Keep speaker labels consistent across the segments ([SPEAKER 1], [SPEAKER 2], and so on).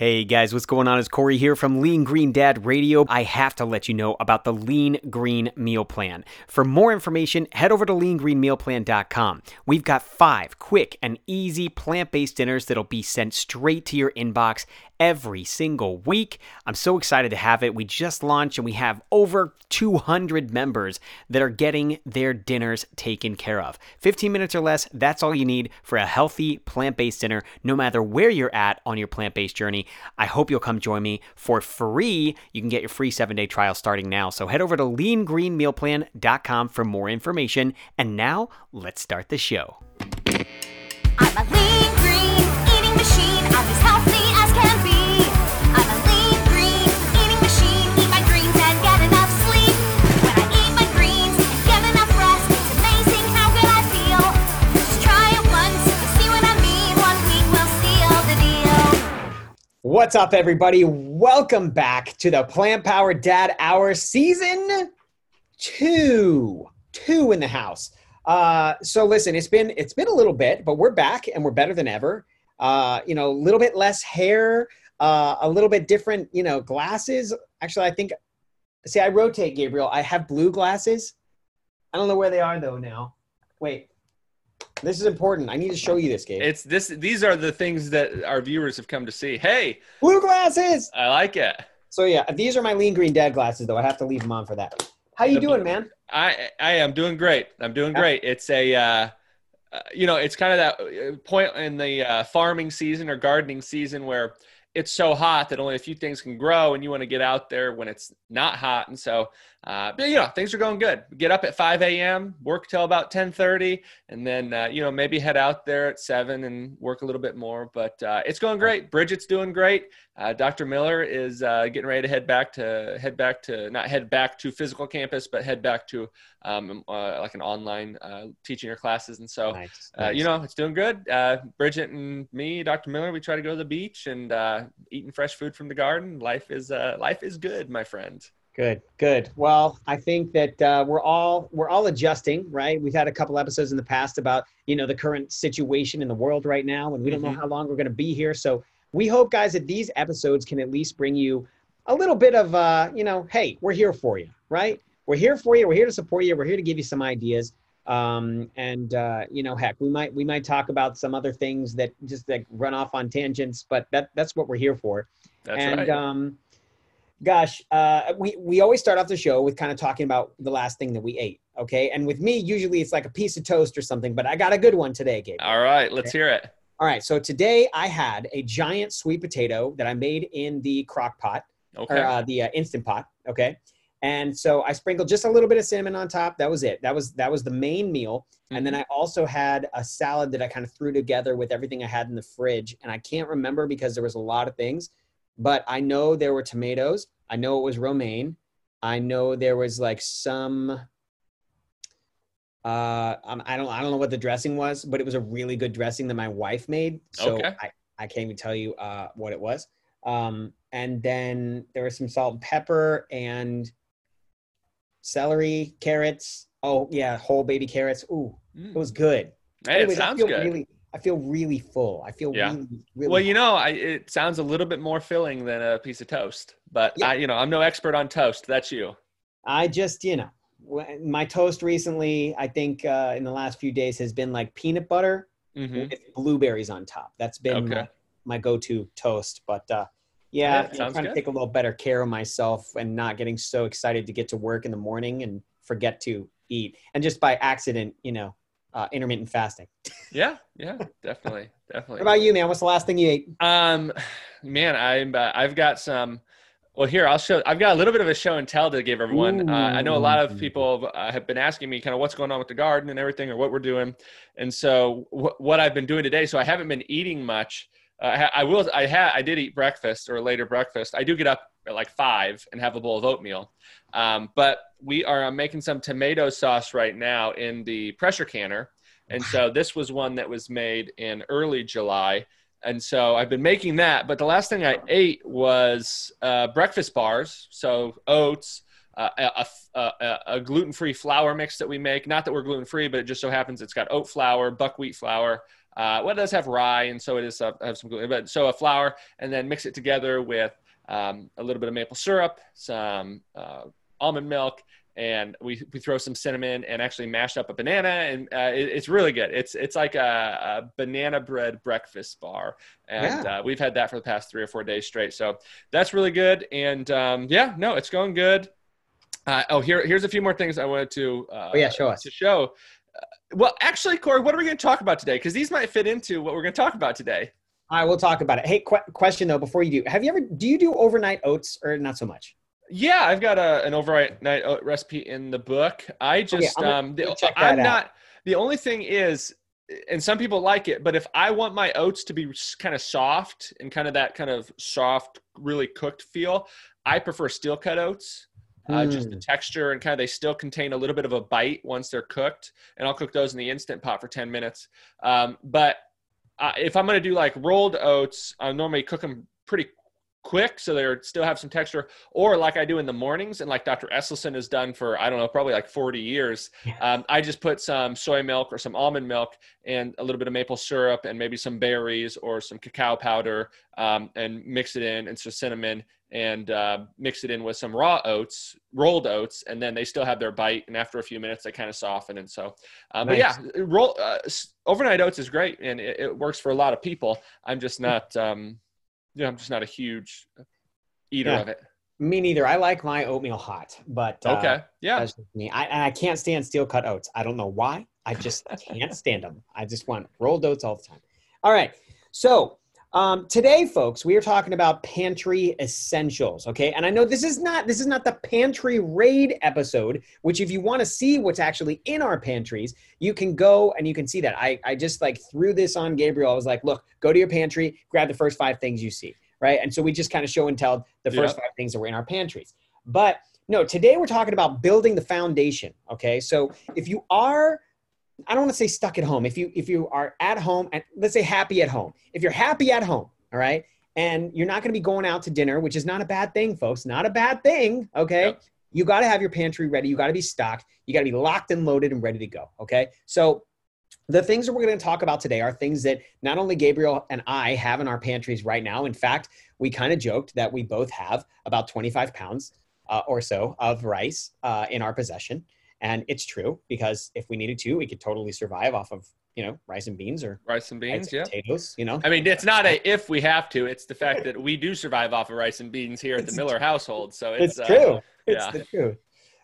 [SPEAKER 1] Hey guys, what's going on? It's Corey here from Lean Green Dad Radio. I have to let you know about the Lean Green Meal Plan. For more information, head over to leangreenmealplan.com. We've got five quick and easy plant based dinners that'll be sent straight to your inbox every single week. I'm so excited to have it. We just launched and we have over 200 members that are getting their dinners taken care of. 15 minutes or less, that's all you need for a healthy plant based dinner, no matter where you're at on your plant based journey. I hope you'll come join me for free. You can get your free seven day trial starting now. So head over to leangreenmealplan.com for more information. And now let's start the show.
[SPEAKER 2] I'm a lean green eating machine.
[SPEAKER 1] What's up, everybody? Welcome back to the Plant Power Dad Hour season two. Two in the house. Uh, so listen, it's been it's been a little bit, but we're back and we're better than ever. Uh, you know, a little bit less hair, uh, a little bit different, you know, glasses. Actually, I think see, I rotate, Gabriel. I have blue glasses. I don't know where they are though now. Wait. This is important. I need to show you this, Gabe.
[SPEAKER 3] It's this. These are the things that our viewers have come to see. Hey,
[SPEAKER 1] blue glasses.
[SPEAKER 3] I like it.
[SPEAKER 1] So yeah, these are my lean green dad glasses though. I have to leave them on for that. How you
[SPEAKER 3] The
[SPEAKER 1] doing, man?
[SPEAKER 3] I I am doing great. I'm doing
[SPEAKER 1] Yeah.
[SPEAKER 3] great. It's a uh, uh, you know it's kind of that uh, point in the uh, farming season or gardening season where it's so hot that only a few things can grow, and you want to get out there when it's not hot. And so, uh, but you know, things are going good. Get up at 5 a.m., work till about 10:30, and then uh, you know maybe head out there at seven and work a little bit more. But uh, it's going great. Bridget's doing great. Uh, Dr. Miller is uh, getting ready to head back to head back to not head back to physical campus, but head back to um, uh, like an online uh, teaching her classes. And so,
[SPEAKER 1] Nice.
[SPEAKER 3] uh, you know, it's doing good. Uh, Bridget and me, Dr. Miller, we try to go to the beach and uh, eating fresh food from the garden. Life is uh, life is good, my friend.
[SPEAKER 1] Good, good. Well, I think that uh, we're all we're all adjusting, right? We've had a couple episodes in the past about you know the current situation in the world right now, and we don't know
[SPEAKER 3] Mhm.
[SPEAKER 1] how long we're going to be here. So we hope, guys, that these episodes can at least bring you a little bit of uh, you know, hey, we're here for you, right? We're here for you. We're here to support you. We're here to give you some ideas. Um, and uh, you know, heck, we might we might talk about some other things that just like run off on tangents, but that that's what we're here for
[SPEAKER 3] That's
[SPEAKER 1] and
[SPEAKER 3] right.
[SPEAKER 1] um, gosh, uh, we we always start off the show with kind of talking about the last thing that we ate. Okay, and with me, usually it's like a piece of toast or something, but I got a good one today, Gabe.
[SPEAKER 3] All right, let's hear it.
[SPEAKER 1] All right, so today I had a giant sweet potato that I made in the crock pot
[SPEAKER 3] Okay.
[SPEAKER 1] or uh, the uh, instant pot. Okay. And so I sprinkled just a little bit of cinnamon on top. That was it. That was that was the main meal. And then I also had a salad that I kind of threw together with everything I had in the fridge. And I can't remember because there was a lot of things, but I know there were tomatoes. I know it was romaine. I know there was like some. Uh, um, I don't I don't know what the dressing was, but it was a really good dressing that my wife made. So
[SPEAKER 3] Okay.
[SPEAKER 1] I I can't even tell you uh, what it was. Um, and then there was some salt and pepper and celery, carrots. Oh yeah, whole baby carrots. Ooh, it was good.
[SPEAKER 3] Hey, it
[SPEAKER 1] Anyways,
[SPEAKER 3] sounds good.
[SPEAKER 1] Really, I feel really full. I feel
[SPEAKER 3] Yeah.
[SPEAKER 1] really, really.
[SPEAKER 3] well, you know, I, it sounds a little bit more filling than a piece of toast, but
[SPEAKER 1] Yeah.
[SPEAKER 3] I, you know, I'm no expert on toast. That's you.
[SPEAKER 1] I just, you know, my toast recently, I think uh, in the last few days has been like peanut butter
[SPEAKER 3] hmm
[SPEAKER 1] with blueberries on top. That's been
[SPEAKER 3] Okay.
[SPEAKER 1] my, my go-to toast. But uh, yeah,
[SPEAKER 3] Yeah, sounds
[SPEAKER 1] trying to take a little better care of myself and not getting so excited to get to work in the morning and forget to eat, and just by accident, you know, uh, intermittent fasting.
[SPEAKER 3] Yeah, yeah, definitely, definitely.
[SPEAKER 1] What about you, man? What's the last thing you ate?
[SPEAKER 3] Um, man, I'm uh, I've got some. Well, here I'll show. I've got a little bit of a show and tell to give everyone. Uh, I know a lot of people uh, have been asking me kind of what's going on with the garden and everything, or what we're doing. And so, wh- what I've been doing today. So I haven't been eating much. Uh, I, I will. I had. I did eat breakfast or later breakfast. I do get up at like five and have a bowl of oatmeal. Um, but we are uh, making some tomato sauce right now in the pressure canner. And so this was one that was made in early July. And so I've been making that. But the last thing I ate was uh, breakfast bars. So oats, uh, a, a, a, a gluten free flour mix that we make. Not that we're gluten free, but it just so happens it's got oat flour, buckwheat flour, uh, well, it does have rye, and so it is uh, have some gluten, but so a flour, and then mix it together with um, a little bit of maple syrup, some uh, almond milk, and we, we throw some cinnamon and actually mash up a banana and uh, it, it's really good. It's it's like a, a banana bread breakfast bar and
[SPEAKER 1] Yeah.
[SPEAKER 3] uh, we've had that for the past three or four days straight. So that's really good and um, yeah no it's going good. Uh, oh here here's a few more things i wanted to uh,
[SPEAKER 1] Oh, yeah, show us.
[SPEAKER 3] to show. Uh, well actually corey what are we going to talk about today? Because these might fit into what we're going to talk about today
[SPEAKER 1] Right, we'll talk about it. Hey, qu- question though, before you do, have you ever do you do overnight oats or not so much?
[SPEAKER 3] Yeah, I've got a, an overnight night oat recipe in the book. I just
[SPEAKER 1] I'm
[SPEAKER 3] um the,
[SPEAKER 1] I'm gonna
[SPEAKER 3] I'm
[SPEAKER 1] out.
[SPEAKER 3] not the only thing is and some people like it, but if I want my oats to be kind of soft and kind of that kind of soft, really cooked feel, I prefer steel cut oats. Uh, just the
[SPEAKER 1] Mm.
[SPEAKER 3] texture and kind of they still contain a little bit of a bite once they're cooked, and I'll cook those in the instant pot for ten minutes. Um, but if I'm going to do like rolled oats, I normally cook them pretty quick so they still have some texture or like i do in the mornings and like dr Esselstyn has done for i don't know probably like 40 years um, i just put some soy milk or some almond milk and a little bit of maple syrup and maybe some berries or some cacao powder um, and mix it in and some cinnamon and uh, mix it in with some raw oats rolled oats and then they still have their bite and after a few minutes they kind of soften and so um, but yeah roll uh, overnight oats is great and it, it works for a lot of people i'm just not yeah, I'm just not a huge eater
[SPEAKER 1] Yeah.
[SPEAKER 3] of it.
[SPEAKER 1] Me neither. I like my oatmeal hot, but uh,
[SPEAKER 3] Okay. Yeah.
[SPEAKER 1] me. I, and I can't stand steel cut oats. I don't know why. I just can't stand them. I just want rolled oats all the time. All right. So um, today, folks, we are talking about pantry essentials. Okay, and I know this is not this is not the pantry raid episode. Which, if you want to see what's actually in our pantries, you can go and you can see that. I I just like threw this on Gabriel. I was like, look, go to your pantry, grab the first five things you see. Right, and so we just kind of show and tell the first
[SPEAKER 3] Yeah.
[SPEAKER 1] five things that were in our pantries. But no, today we're talking about building the foundation. Okay, so if you are I don't want to say stuck at home. If you if you are at home and let's say happy at home. If you're happy at home, all right, and you're not going to be going out to dinner, which is not a bad thing, folks. Not a bad thing. Okay.
[SPEAKER 3] Yep.
[SPEAKER 1] You got to have your pantry ready. You got to be stocked. You got to be locked and loaded and ready to go. Okay. So the things that we're going to talk about today are things that not only Gabriel and I have in our pantries right now. In fact, we kind of joked that we both have about 25 pounds uh, or so of rice uh, in our possession. And it's true because if we needed to, we could totally survive off of, you know, rice and beans or
[SPEAKER 3] Rice and beans. Yeah.
[SPEAKER 1] potatoes, you know.
[SPEAKER 3] I mean, it's not a if we have to. It's the fact that we do survive off of rice and beans here at the Miller household. So it's,
[SPEAKER 1] It's,
[SPEAKER 3] uh,
[SPEAKER 1] true. It's
[SPEAKER 3] yeah.
[SPEAKER 1] the truth.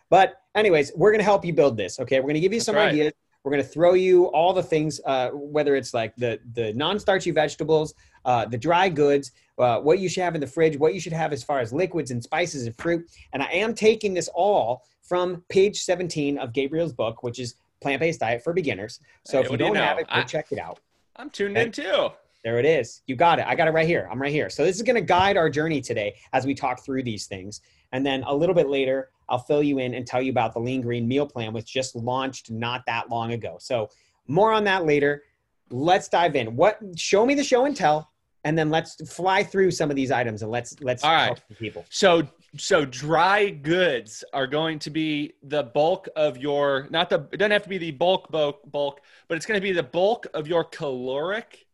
[SPEAKER 1] But anyways, we're going to help you build this. Okay. We're going to give you
[SPEAKER 3] That's
[SPEAKER 1] some
[SPEAKER 3] right.
[SPEAKER 1] ideas. We're going to throw you all the things, uh, whether it's like the, the non-starchy vegetables, uh, the dry goods, uh, what you should have in the fridge, what you should have as far as liquids and spices and fruit. And I am taking this all from page 17 of Gabriel's book, which is Plant-Based Diet for Beginners. So
[SPEAKER 3] Hey,
[SPEAKER 1] if you
[SPEAKER 3] what do you
[SPEAKER 1] don't have it, go
[SPEAKER 3] I-
[SPEAKER 1] check it out.
[SPEAKER 3] I'm tuned in too.
[SPEAKER 1] There it is. You got it. I got it right here. I'm right here. So this is going to guide our journey today as we talk through these things. And then a little bit later, I'll fill you in and tell you about the Lean Green Meal Plan, which just launched not that long ago. So more on that later. Let's dive in. What? Show me the show and tell, and then let's fly through some of these items and let's let's
[SPEAKER 3] All right.
[SPEAKER 1] people.
[SPEAKER 3] So so dry goods are going to be the bulk of your not the it doesn't have to be the bulk bulk bulk, but it's going to be the bulk of your caloric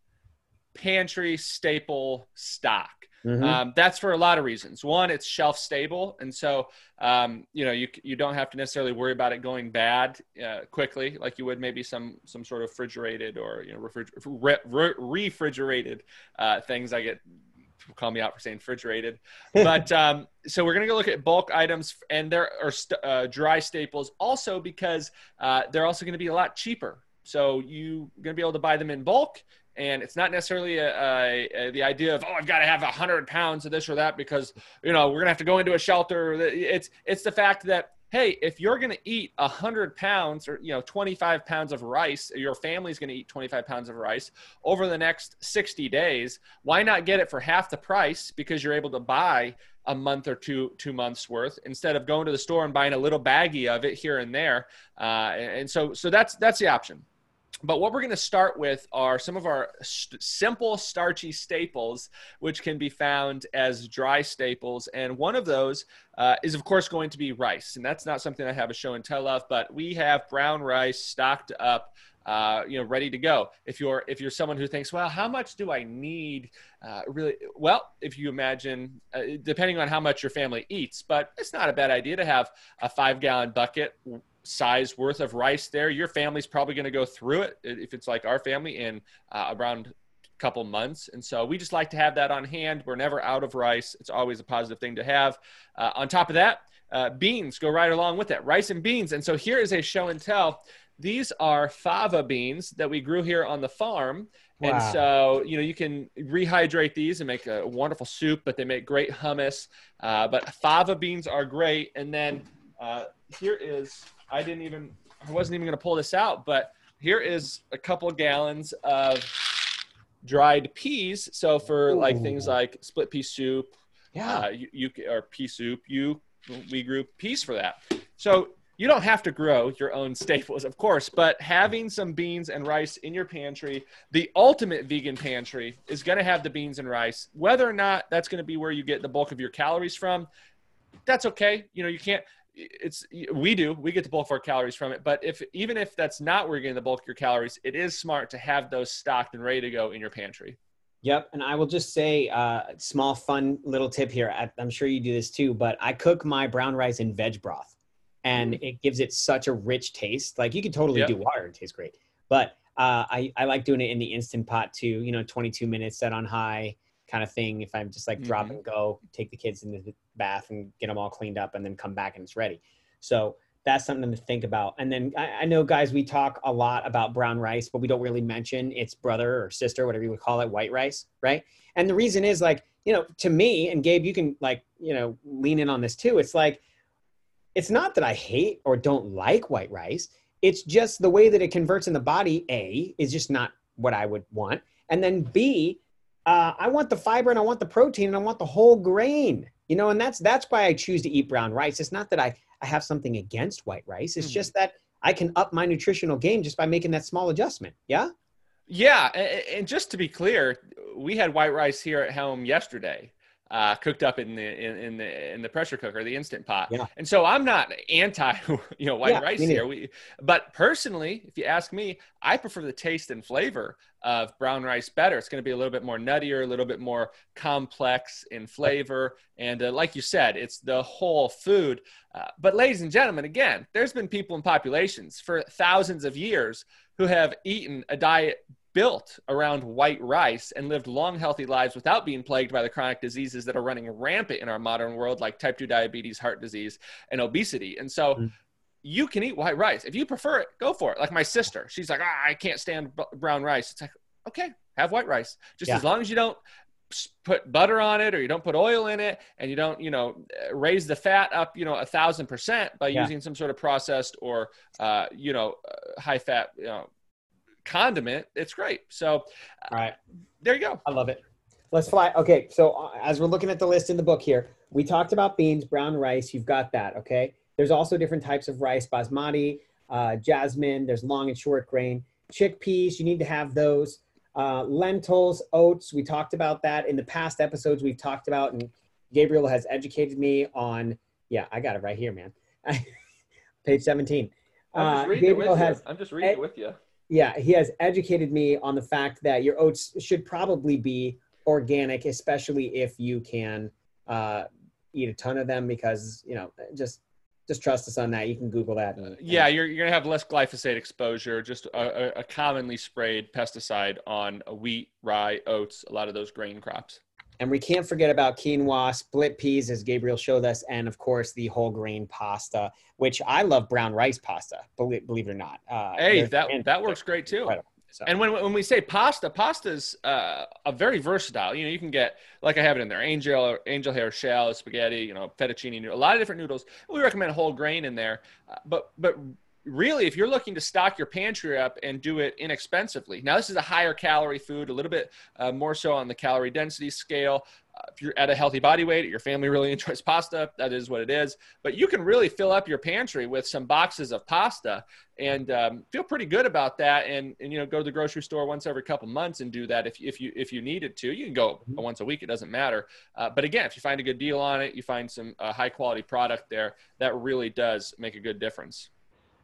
[SPEAKER 3] pantry staple stock.
[SPEAKER 1] Mhm.
[SPEAKER 3] Um, that's for a lot of reasons. One, it's shelf stable, and so um, you know you you don't have to necessarily worry about it going bad uh, quickly, like you would maybe some some sort of refrigerated or you know refriger- re- re- refrigerated uh, things. I get people call me out for saying refrigerated, but um, so we're gonna go look at bulk items, and there are st- uh, dry staples also because uh, they're also going to be a lot cheaper. So you're gonna be able to buy them in bulk and it's not necessarily a, a, a- the idea of oh I've got to have a hundred pounds of this or that because you know we're gonna have to go into a shelter. It's it's the fact that hey if you're gonna eat a hundred pounds or you know 25 pounds of rice, your family's gonna eat 25 pounds of rice over the next 60 days. Why not get it for half the price because you're able to buy a month or two two months worth instead of going to the store and buying a little baggie of it here and there. Uh, and so so that's that's the option. But what we're going to start with are some of our st- simple starchy staples, which can be found as dry staples. And one of those uh, is, of course, going to be rice. And that's not something I have a show and tell of, but we have brown rice stocked up uh, you know, ready to go. If you're if you're someone who thinks, well, how much do I need? Uh, really, well, if you imagine, uh, depending on how much your family eats, but it's not a bad idea to have a five gallon bucket size worth of rice there. Your family's probably going to go through it if it's like our family in uh, around a couple months. And so we just like to have that on hand. We're never out of rice. It's always a positive thing to have. Uh, on top of that, uh, beans go right along with that rice and beans. And so here is a show and tell. These are fava beans that we grew here on the farm.
[SPEAKER 1] Wow.
[SPEAKER 3] And so, you know, you can rehydrate these and make a wonderful soup, but they make great hummus. Uh, but fava beans are great. And then uh, here is, I didn't even, I wasn't even going to pull this out, but here is a couple gallons of dried peas. So for like things like split pea soup,
[SPEAKER 1] Yeah.
[SPEAKER 3] uh, you, you or pea soup, you we grew peas for that. So you don't have to grow your own staples, of course, but having some beans and rice in your pantry, the ultimate vegan pantry is going to have the beans and rice. Whether or not that's going to be where you get the bulk of your calories from, that's okay. You know, you can't. It's we do we get the bulk of our calories from it, but if even if that's not where you're getting the bulk of your calories, it is smart to have those stocked and ready to go in your pantry.
[SPEAKER 1] Yep, and I will just say, uh, small fun little tip here. I, I'm sure you do this too, but I cook my brown rice in veg broth, and it gives it such a rich taste. Like you could totally
[SPEAKER 3] Yep.
[SPEAKER 1] do water; it tastes great. But uh, I I like doing it in the instant pot too. You know, 22 minutes set on high kind of thing. If I'm just like drop
[SPEAKER 3] Mhm.
[SPEAKER 1] and go, take the kids in the bath and get them all cleaned up, and then come back and it's ready. So that's something to think about. And then I, I know, guys, we talk a lot about brown rice, but we don't really mention its brother or sister, whatever you would call it, white rice, right? And the reason is like, you know, to me, and Gabe, you can like, you know, lean in on this too. It's like, it's not that I hate or don't like white rice. It's just the way that it converts in the body, A, is just not what I would want. And then B, uh, I want the fiber and I want the protein and I want the whole grain. You know, and that's that's why I choose to eat brown rice. It's not that I, I have something against white rice. It's
[SPEAKER 3] Mhm.
[SPEAKER 1] just that I can up my nutritional game just by making that small adjustment. Yeah.
[SPEAKER 3] Yeah, and just to be clear, we had white rice here at home yesterday, uh, cooked up in the in, in the in the pressure cooker, the instant pot.
[SPEAKER 1] Yeah.
[SPEAKER 3] And so I'm not anti, you know, white
[SPEAKER 1] Yeah,
[SPEAKER 3] rice here. We, but personally, if you ask me, I prefer the taste and flavor of brown rice better. It's going to be a little bit more nuttier, a little bit more complex in flavor, and uh, like you said, it's the whole food. Uh, but ladies and gentlemen, again, there's been people in populations for thousands of years who have eaten a diet built around white rice and lived long, healthy lives without being plagued by the chronic diseases that are running rampant in our modern world, like type 2 diabetes, heart disease, and obesity. And so
[SPEAKER 1] Mhm.
[SPEAKER 3] you can eat white rice. If you prefer it, go for it. Like my sister, she's like, ah, I can't stand brown rice. It's like, okay, have white rice. Just
[SPEAKER 1] Yeah.
[SPEAKER 3] as long as you don't put butter on it or you don't put oil in it and you don't, you know, raise the fat up, you know, a thousand percent by
[SPEAKER 1] Yeah.
[SPEAKER 3] using some sort of processed or, uh, you know, uh, high fat, you know, condiment, it's great. So
[SPEAKER 1] All right.
[SPEAKER 3] there you go.
[SPEAKER 1] I love it. Let's fly. Okay, so uh, as we're looking at the list in the book here, we talked about beans, brown rice. You've got that. Okay. There's also different types of rice: basmati, uh, jasmine. There's long and short grain. Chickpeas. You need to have those. Uh, lentils, oats. We talked about that in the past episodes. We've talked about, and Gabriel has educated me on. Yeah, I got it right here, man. Page 17.
[SPEAKER 3] I'm just
[SPEAKER 1] Uh,
[SPEAKER 3] reading it with
[SPEAKER 1] Gabriel
[SPEAKER 3] you.
[SPEAKER 1] has
[SPEAKER 3] I'm just reading
[SPEAKER 1] eh,
[SPEAKER 3] it with you.
[SPEAKER 1] Yeah, he has educated me on the fact that your oats should probably be organic, especially if you can uh, eat a ton of them. Because you know, just just trust us on that. You can Google that. and-
[SPEAKER 3] Yeah, you're, you're to have less glyphosate exposure, just a, a commonly sprayed pesticide on wheat, rye, oats, a lot of those grain crops.
[SPEAKER 1] And we can't forget about quinoa, split peas, as Gabriel showed us, and of course the whole grain pasta, which I love brown rice pasta. Believe, believe it or not. Uh,
[SPEAKER 3] Hey, that, that works great too.
[SPEAKER 1] So-
[SPEAKER 3] And when, when we say pasta, pasta's uh, a very versatile. You know, you can get like I have it in there: angel, angel hair shell, spaghetti, you know, fettuccine, a lot of different noodles. We recommend whole grain in there, uh, but but really, if you're looking to stock your pantry up and do it inexpensively, now this is a higher calorie food, a little bit uh, more so on the calorie density scale. Uh, if you're at a healthy body weight, your family really enjoys pasta. That is what it is. But you can really fill up your pantry with some boxes of pasta and um, feel pretty good about that. And, and you know, go to the grocery store once every couple months and do that if if you if you needed to. You can go once a week; it doesn't matter. Uh, but again, if you find a good deal on it, you find some uh, high quality product there, that really does make a good difference.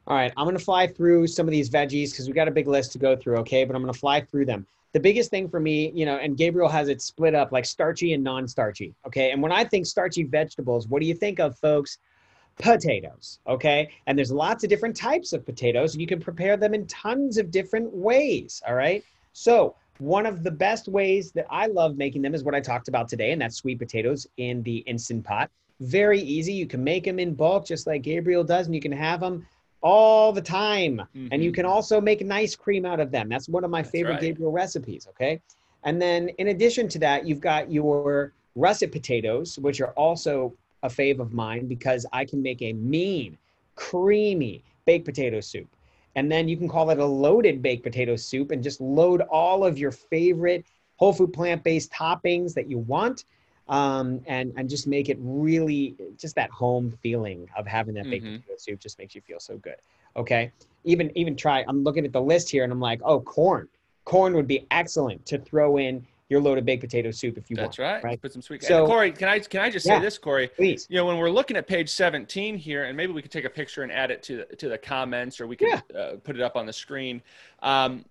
[SPEAKER 1] All right, I'm gonna fly through some of these veggies because we got a big list to go through. Okay, but I'm gonna fly through them. The biggest thing for me, you know, and Gabriel has it split up like starchy and non-starchy. Okay, and when I think starchy vegetables, what do you think of, folks? Potatoes. Okay, and there's lots of different types of potatoes, you can prepare them in tons of different ways. All right, so one of the best ways that I love making them is what I talked about today, and that's sweet potatoes in the instant pot. Very easy. You can make them in bulk, just like Gabriel does, and you can have them all the time. And you
[SPEAKER 3] Mhm.
[SPEAKER 1] can also make nice cream out of them. That's one of my
[SPEAKER 3] That's
[SPEAKER 1] favorite
[SPEAKER 3] right.
[SPEAKER 1] Gabriel recipes. Okay. And then in addition to that, you've got your russet potatoes, which are also a fave of mine because I can make a mean, creamy baked potato soup. And then you can call it a loaded baked potato soup and just load all of your favorite whole food plant based toppings that you want. Um, and and just make it really just that home feeling of having that baked
[SPEAKER 3] Mhm.
[SPEAKER 1] potato soup just makes you feel so good. Okay, even even try. I'm looking at the list here and I'm like, oh, corn. Corn would be excellent to throw in your load of baked potato soup if you
[SPEAKER 3] That's
[SPEAKER 1] want.
[SPEAKER 3] right.
[SPEAKER 1] Right.
[SPEAKER 3] Put some sweet.
[SPEAKER 1] So-
[SPEAKER 3] and Corey, can I can I just
[SPEAKER 1] Yeah.
[SPEAKER 3] say this, Corey?
[SPEAKER 1] Please.
[SPEAKER 3] You know, when we're looking at page 17 here, and maybe we could take a picture and add it to the, to the comments, or we could uh, put it up on the screen. Um,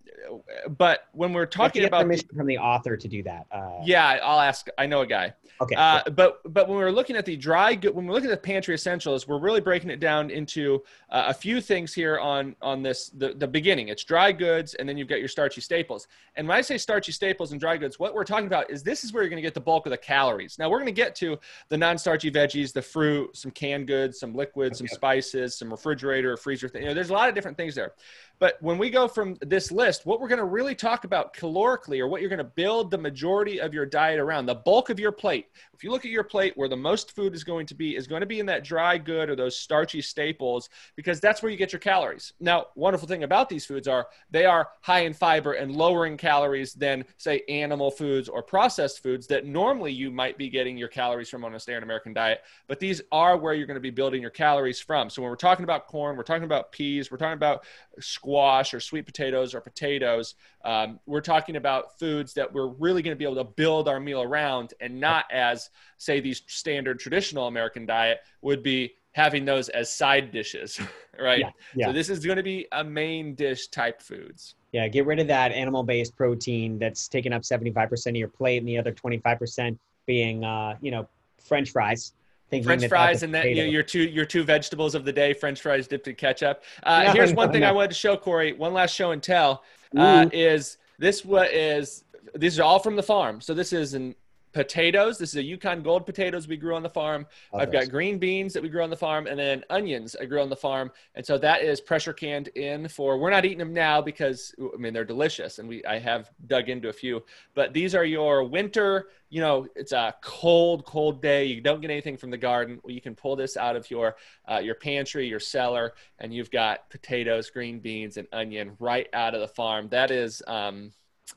[SPEAKER 3] but when we're
[SPEAKER 1] You have to
[SPEAKER 3] talking about,
[SPEAKER 1] permission from the author to do that. Uh,
[SPEAKER 3] yeah, I'll ask. I know a guy.
[SPEAKER 1] Okay.
[SPEAKER 3] Uh, but but when we're looking at the dry good, when we're looking at the pantry essentials, we're really breaking it down into uh, a few things here on on this the, the beginning. It's dry goods, and then you've got your starchy staples. And when I say starchy staples and dry goods, what we're talking about is this is where you're going to get the bulk of the calories. Now we're going to get to the non-starchy veggies, the fruit, some canned goods, some liquids, some spices, some refrigerator, freezer. Th- you know, there's a lot of different things there. But when we go from this list, what we're going to really talk about calorically, or what you're going to build the majority of your diet around, the bulk of your plate. If you look at your plate, where the most food is going to be, is going to be in that dry good or those starchy staples, because that's where you get your calories. Now, wonderful thing about these foods are they are high in fiber and lower in calories than, say, animal foods or processed foods that normally you might be getting your calories from on a standard American diet. But these are where you're going to be building your calories from. So when we're talking about corn, we're talking about peas, we're talking about squash or sweet potatoes or potatoes. Um, we're talking about foods that we're really going to be able to build our meal around and not as, say, these standard traditional American diet would be having those as side dishes, right?
[SPEAKER 1] Yeah, yeah.
[SPEAKER 3] So this is going to be a main dish type foods.
[SPEAKER 1] Yeah, get rid of that animal-based protein that's taking up 75% of your plate, and the other 25% being, uh, you know, French fries.
[SPEAKER 3] French fries and then you know, your two your two vegetables of the day, French fries dipped in ketchup. Uh,
[SPEAKER 1] No,
[SPEAKER 3] here's one
[SPEAKER 1] no,
[SPEAKER 3] thing I wanted to show Corey. One last show and tell uh, is this what is these are all from the farm. So this is in potatoes. This is a Yukon Gold potatoes we grew on the farm. I've got green beans that we grew on the farm, and then onions I grew on the farm. And so that is pressure canned in for. We're not eating them now because I mean they're delicious, and we I have dug into a few. But these are your winter. You know, it's a cold, cold day. You don't get anything from the garden. Well, you can pull this out of your uh, your pantry, your cellar, and you've got potatoes, green beans, and onion right out of the farm. That is. Um,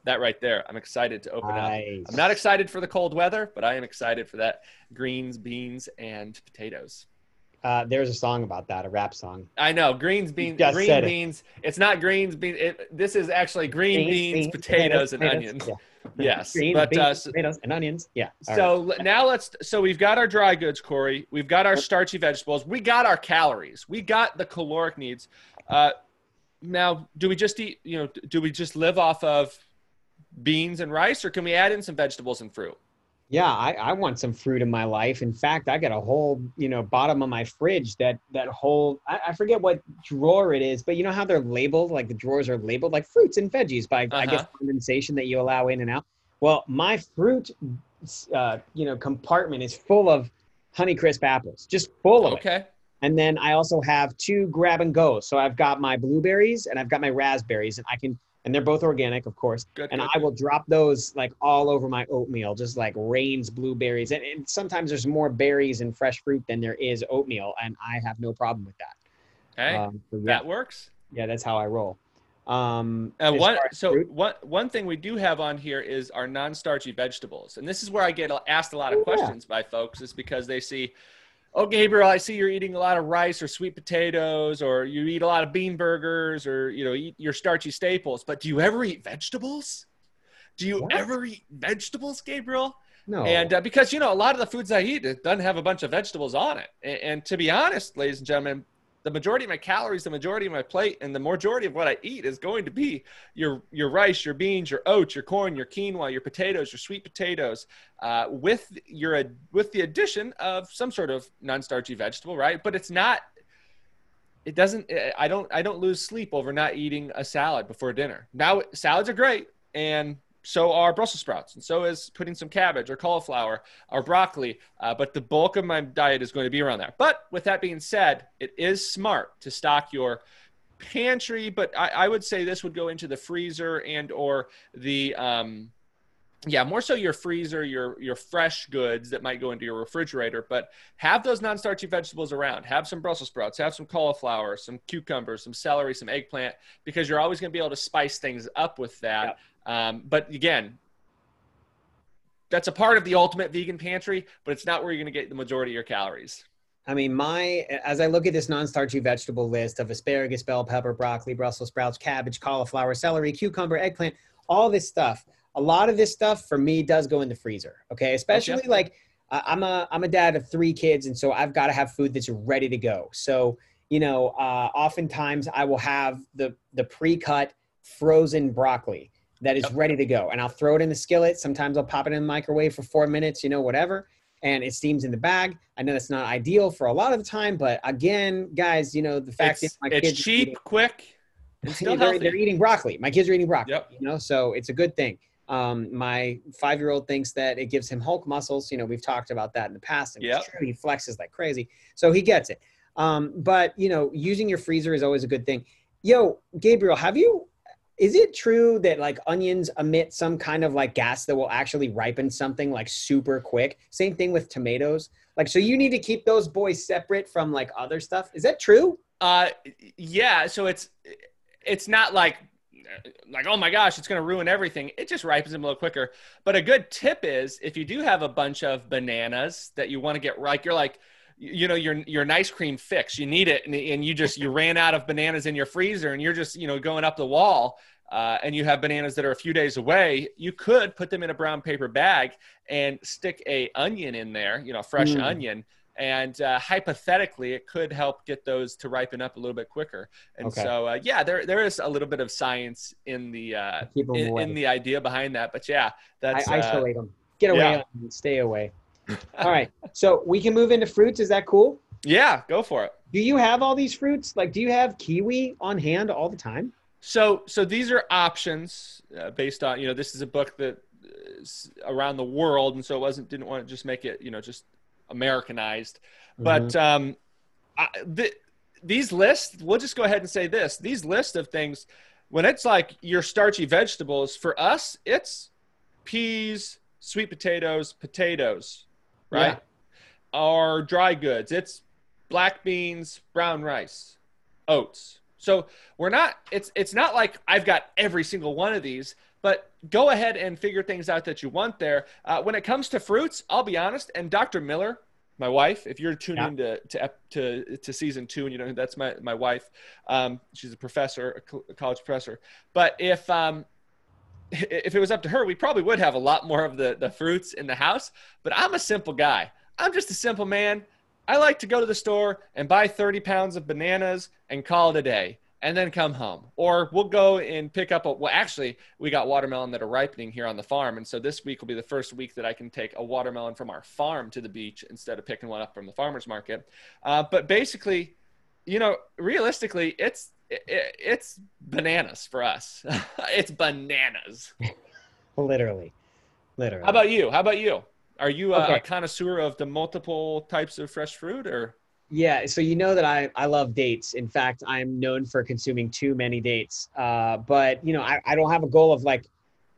[SPEAKER 3] that right there. I'm excited to open up. I'm not excited for the cold weather, but I am excited for that greens, beans, and potatoes.
[SPEAKER 1] Uh, there's a song about that, a rap song.
[SPEAKER 3] I know greens, beans, green
[SPEAKER 1] said it.
[SPEAKER 3] beans. It's not greens, beans. It, this is actually green beans, potatoes, and onions.
[SPEAKER 1] Yeah.
[SPEAKER 3] Yes,
[SPEAKER 1] Green
[SPEAKER 3] but
[SPEAKER 1] beans,
[SPEAKER 3] uh, so,
[SPEAKER 1] potatoes, and onions. Yeah. all right.
[SPEAKER 3] so l- now let's. So we've got our dry goods, Corey. We've got our starchy vegetables. We got our calories. We got the caloric needs. Uh, now, do we just eat? You know, do we just live off of beans and rice, or can we add in some vegetables and fruit?
[SPEAKER 1] Yeah, I, I want some fruit in my life. In fact, I got a whole, you know, bottom of my fridge that that whole I, I forget what drawer it is, but you know how they're labeled, like the drawers are labeled like fruits and veggies by I guess
[SPEAKER 3] Uh-huh.
[SPEAKER 1] condensation that you allow in and out. Well, my fruit, uh, you know, compartment is full of Honeycrisp apples, just full of it.
[SPEAKER 3] Okay.
[SPEAKER 1] And then I also have two grab and go. So I've got my blueberries and I've got my raspberries, and I can, and they're both organic, of course.
[SPEAKER 3] Good.
[SPEAKER 1] And
[SPEAKER 3] good,
[SPEAKER 1] I will drop those like all over my oatmeal, just like rains blueberries. And, and sometimes there's more berries and fresh fruit than there is oatmeal, and I have no problem with that.
[SPEAKER 3] Okay.
[SPEAKER 1] Um, so yeah,
[SPEAKER 3] that works.
[SPEAKER 1] yeah, that's how I roll. Um,
[SPEAKER 3] And
[SPEAKER 1] as
[SPEAKER 3] one, so
[SPEAKER 1] fruit-
[SPEAKER 3] one one thing we do have on here is our non-starchy vegetables, and this is where I get asked a lot of
[SPEAKER 1] Oh, yeah.
[SPEAKER 3] questions by folks, is because they see, oh Gabriel, I see you're eating a lot of rice or sweet potatoes, or you eat a lot of bean burgers, or you know, eat your starchy staples. But do you ever eat vegetables? Do you
[SPEAKER 1] What?
[SPEAKER 3] ever eat vegetables, Gabriel?
[SPEAKER 1] no,
[SPEAKER 3] And uh, because you know a lot of the foods I eat it doesn't have a bunch of vegetables on it, and, and to be honest, ladies and gentlemen, the majority of my calories, the majority of my plate, and the majority of what I eat is going to be your your rice, your beans, your oats, your corn, your quinoa, your potatoes, your sweet potatoes, uh, with your with the addition of some sort of non-starchy vegetable, right? But it's not. It doesn't. I don't. I don't lose sleep over not eating a salad before dinner. Now salads are great, and so are Brussels sprouts, and so is putting some cabbage or cauliflower or broccoli. Uh, but the bulk of my diet is going to be around there. But with that being said, it is smart to stock your pantry. But I, I would say this would go into the freezer and or the um, yeah, more so your freezer, your your fresh goods that might go into your refrigerator, but have those non-starchy vegetables around. Have some Brussels sprouts, have some cauliflower, some cucumbers, some celery, some eggplant, because you're always going to be able to spice things up with that. Um, but again, that's a part of the ultimate vegan pantry, but it's not where you're going to get the majority of your calories.
[SPEAKER 1] I mean, my as I look at this non-starchy vegetable list of asparagus, bell pepper, broccoli, Brussels sprouts, cabbage, cauliflower, celery, cucumber, eggplant, all this stuff. A lot of this stuff for me does go in the freezer. Okay, especially like I'm a I'm a dad of three kids, and so I've got to have food that's ready to go. So you know, uh, oftentimes I will have the the pre-cut frozen broccoli that is
[SPEAKER 3] Yep.
[SPEAKER 1] ready to go, and I'll throw it in the skillet. Sometimes I'll pop it in the microwave for four minutes, you know, whatever, and it steams in the bag. I know that's not ideal for a lot of the time, but again, guys, you know, the fact
[SPEAKER 3] It's,
[SPEAKER 1] is my
[SPEAKER 3] it's
[SPEAKER 1] kids
[SPEAKER 3] cheap,
[SPEAKER 1] eating-
[SPEAKER 3] quick, still
[SPEAKER 1] they're, they're eating broccoli. My kids are eating broccoli.
[SPEAKER 3] Yep.
[SPEAKER 1] You know, so it's a good thing. Um, my five-year-old thinks that it gives him Hulk muscles. You know, we've talked about that in the past, and
[SPEAKER 3] Yep.
[SPEAKER 1] it's true. He flexes like crazy, so he gets it. Um, but you know, using your freezer is always a good thing. Yo, Gabriel, have you? Is it true that like onions emit some kind of like gas that will actually ripen something like super quick? Same thing with tomatoes. Like, so you need to keep those boys separate from like other stuff. Is that true?
[SPEAKER 3] Uh, yeah. So it's it's not like like oh my gosh, it's going to ruin everything. It just ripens them a little quicker. But a good tip is if you do have a bunch of bananas that you want to get like you're like you know your your ice cream fix you need it and, and you just you ran out of bananas in your freezer and you're just you know going up the wall uh, and you have bananas that are a few days away you could put them in a brown paper bag and stick a onion in there you know fresh
[SPEAKER 1] Mm.
[SPEAKER 3] onion and uh, hypothetically it could help get those to ripen up a little bit quicker and
[SPEAKER 1] Okay.
[SPEAKER 3] so uh, yeah there there is a little bit of science in the uh, in, in the idea behind that but yeah that's
[SPEAKER 1] I
[SPEAKER 3] uh,
[SPEAKER 1] isolate them. Get away
[SPEAKER 3] yeah.
[SPEAKER 1] and stay away. all right. So we can move into fruits. Is that cool?
[SPEAKER 3] yeah go for it
[SPEAKER 1] Do you have all these fruits? Like, do you have kiwi on hand all the time?
[SPEAKER 3] So, so these are options uh, based on you know this is a book that is around the world, and so it wasn't didn't want to just make it you know just Americanized, but um, I, the, these lists we'll just go ahead and say this: these list of things when it's like your starchy vegetables for us, it's peas, sweet potatoes, potatoes, right? Our dry goods, it's black beans, brown rice, oats. So we're not it's it's not like I've got every single one of these, but go ahead and figure things out that you want there. Uh, when it comes to fruits, I'll be honest, and Dr. Miller, my wife, if you're tuning
[SPEAKER 1] Yeah.
[SPEAKER 3] in to, to to to season two, and you know that's my my wife. Um, she's a professor, a college professor. But if um, if it was up to her, we probably would have a lot more of the the fruits in the house. But I'm a simple guy. I'm just a simple man. I like to go to the store and buy 30 pounds of bananas and call it a day and then come home. Or we'll go and pick up a, well, actually, we got watermelon that are ripening here on the farm. And so this week will be the first week that I can take a watermelon from our farm to the beach instead of picking one up from the farmer's market. Uh, but basically, you know, realistically, it's, it, it's bananas for us. it's bananas.
[SPEAKER 1] Literally, literally.
[SPEAKER 3] How about you? How about you? Are you a,
[SPEAKER 1] Okay.
[SPEAKER 3] a connoisseur of the multiple types of fresh fruit or?
[SPEAKER 1] Yeah, so you know that I, I love dates. In fact, I'm known for consuming too many dates. Uh, but you know, I, I don't have a goal of like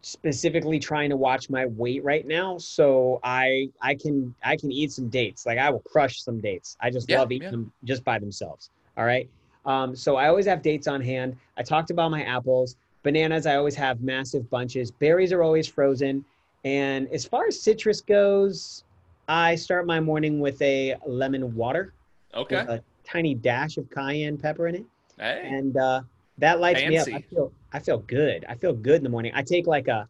[SPEAKER 1] specifically trying to watch my weight right now. So I I can I can eat some dates. Like I will crush some dates. I just
[SPEAKER 3] Yeah,
[SPEAKER 1] love eating
[SPEAKER 3] yeah.
[SPEAKER 1] them just by themselves. All right. Um, so I always have dates on hand. I talked about my apples, bananas. I always have massive bunches. Berries are always frozen. And as far as citrus goes, I start my morning with a lemon water
[SPEAKER 3] Okay.
[SPEAKER 1] with a tiny dash of cayenne pepper in it,
[SPEAKER 3] Hey.
[SPEAKER 1] and uh, that lights me up. I feel I feel good. I feel good in the morning. I take like a,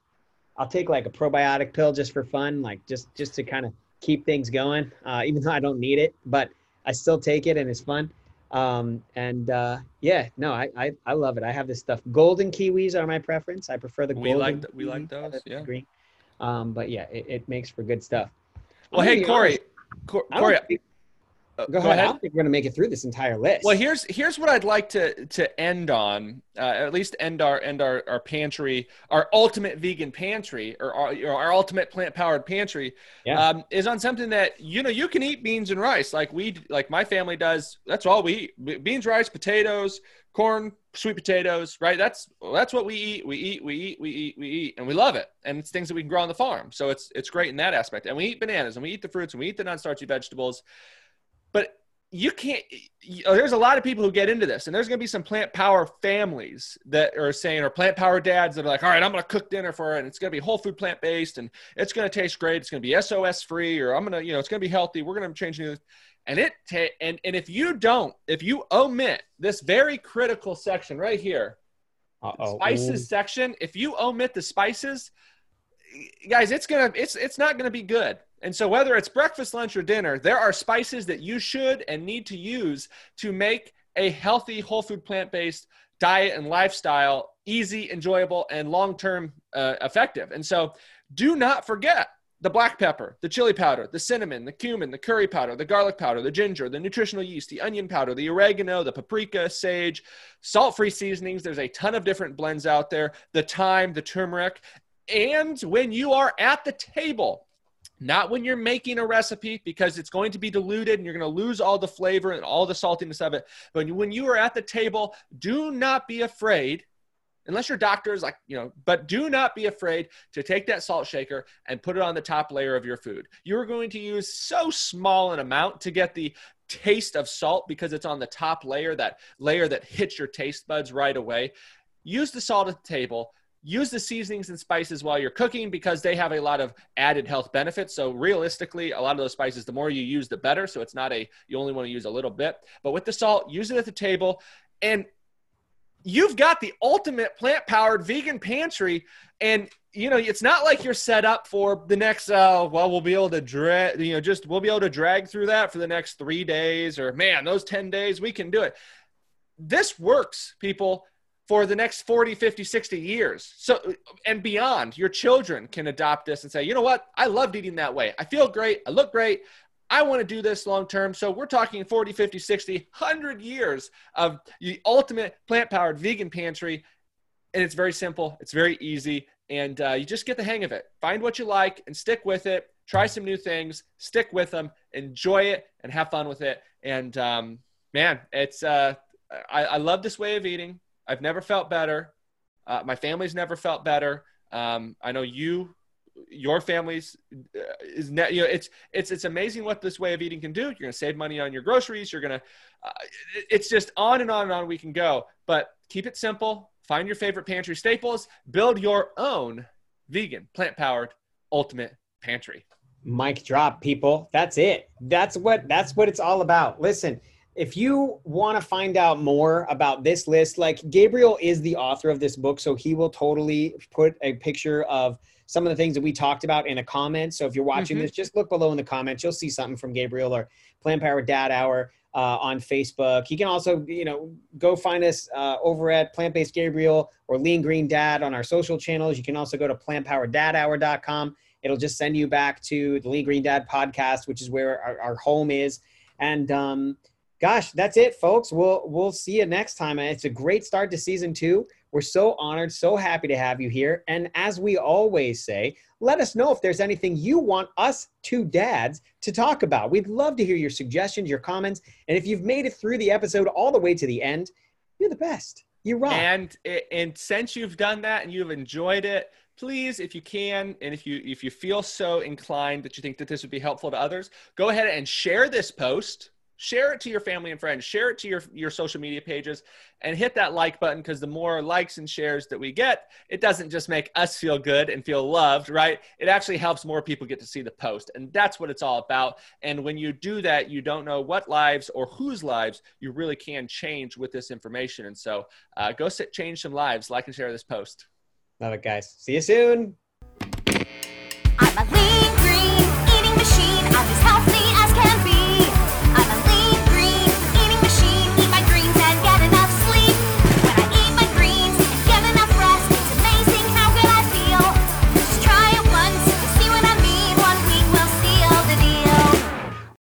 [SPEAKER 1] I'll take like a probiotic pill just for fun, like just just to kind of keep things going, uh, even though I don't need it, but I still take it and it's fun. Um, and uh, yeah, no, I, I I love it. I have this stuff. Golden kiwis are my preference. I prefer the
[SPEAKER 3] We
[SPEAKER 1] golden.
[SPEAKER 3] like th- we like those, yeah.
[SPEAKER 1] Green. Um, but yeah, it, it makes for good stuff.
[SPEAKER 3] Well, hey Corey,
[SPEAKER 1] honest,
[SPEAKER 3] Cor-
[SPEAKER 1] I don't
[SPEAKER 3] Corey,
[SPEAKER 1] think-
[SPEAKER 3] uh,
[SPEAKER 1] go, ahead. I don't think we're gonna make it through this entire list.
[SPEAKER 3] Well, here's here's what I'd like to to end on, uh, at least end our end our, our pantry, our ultimate vegan pantry, or our, or our ultimate plant powered pantry,
[SPEAKER 1] Yeah.
[SPEAKER 3] um, is on something that you know you can eat beans and rice like we like my family does. That's all we eat: beans, rice, potatoes, corn, sweet potatoes. Right? That's that's what we eat. We eat. We eat. We eat. We eat, and we love it. And it's things that we can grow on the farm. So it's it's great in that aspect. And we eat bananas, and we eat the fruits, and we eat the non-starchy vegetables. But you can't you there's a lot of people who get into this and there's going to be some plant power families that are saying or plant power dads that are like all right i'm going to cook dinner for it and it's going to be whole food plant based and it's going to taste great. It's going to be sos free or i'm going to you know it's going to be healthy. We're going to change new and it ta- and and if you don't if you omit this very critical section right here spices section if you omit the spices guys it's gonna it's it's not gonna be good and so whether it's breakfast lunch or dinner there are spices that you should and need to use to make a healthy whole food plant-based diet and lifestyle easy enjoyable and long-term uh, effective and so do not forget the black pepper, the chili powder, the cinnamon, the cumin, the curry powder, the garlic powder, the ginger, the nutritional yeast, the onion powder, the oregano, the paprika, sage, salt free seasonings. There's a ton of different blends out there, the thyme, the turmeric. And when you are at the table, not when you're making a recipe because it's going to be diluted and you're going to lose all the flavor and all the saltiness of it. But when you are at the table, do not be afraid unless your doctor is like, you know, but do not be afraid to take that salt shaker and put it on the top layer of your food. You're going to use so small an amount to get the taste of salt because it's on the top layer, that layer that hits your taste buds right away. Use the salt at the table. Use the seasonings and spices while you're cooking because they have a lot of added health benefits. So realistically, a lot of those spices, the more you use, the better. So it's not a you only want to use a little bit. But with the salt, use it at the table. And you've got the ultimate plant powered vegan pantry and you know it's not like you're set up for the next uh well we'll be able to drag you know just we'll be able to drag through that for the next three days or man those 10 days we can do it this works people for the next 40 50 60 years so and beyond your children can adopt this and say you know what i loved eating that way i feel great i look great I want to do this long term. So we're talking 40, 50, 60, 100 years of the ultimate plant powered vegan pantry. And it's very simple, it's very easy. And uh, you just get the hang of it. Find what you like and stick with it. Try some new things, stick with them, enjoy it, and have fun with it. And um, man, it's uh, I, I love this way of eating. I've never felt better. Uh, my family's never felt better. Um, I know you your family's uh, is you know it's it's it's amazing what this way of eating can do. You're to save money on your groceries. You're to uh, it's just on and on and on we can go. But keep it simple. Find your favorite pantry staples. Build your own vegan plant powered ultimate pantry.
[SPEAKER 1] Mic drop people. That's it. That's what that's what it's all about. Listen if you want to find out more about this list like gabriel is the author of this book so he will totally put a picture of some of the things that we talked about in a comment. So if you're watching
[SPEAKER 3] Mhm.
[SPEAKER 1] this just look below in the comments. You'll see something from gabriel or plant power dad hour uh, on facebook. He can also you know go find us uh, over at plant based gabriel or lean green dad on our social channels. You can also go to plantpowerdadhour.com it'll just send you back to the Lean Green Dad podcast, which is where our, our home is. And um, gosh, that's it, folks. We'll we'll see you next time. It's a great start to season two. We're so honored, so happy to have you here. And as we always say, let us know if there's anything you want us two dads to talk about. We'd love to hear your suggestions, your comments. And if you've made it through the episode all the way to the end, you're the best. You rock.
[SPEAKER 3] and and since you've done that and you've enjoyed it please if you can and if you if you feel so inclined that you think that this would be helpful to others go ahead and share this post share it to your family and friends share it to your your social media pages and hit that like button because the more likes and shares that we get it doesn't just make us feel good and feel loved right? It actually helps more people get to see the post and that's what it's all about. And when you do that you don't know what lives or whose lives you really can change with this information. And so uh, go sit, change some lives. Like and share this post.
[SPEAKER 1] Love it, guys. See you soon.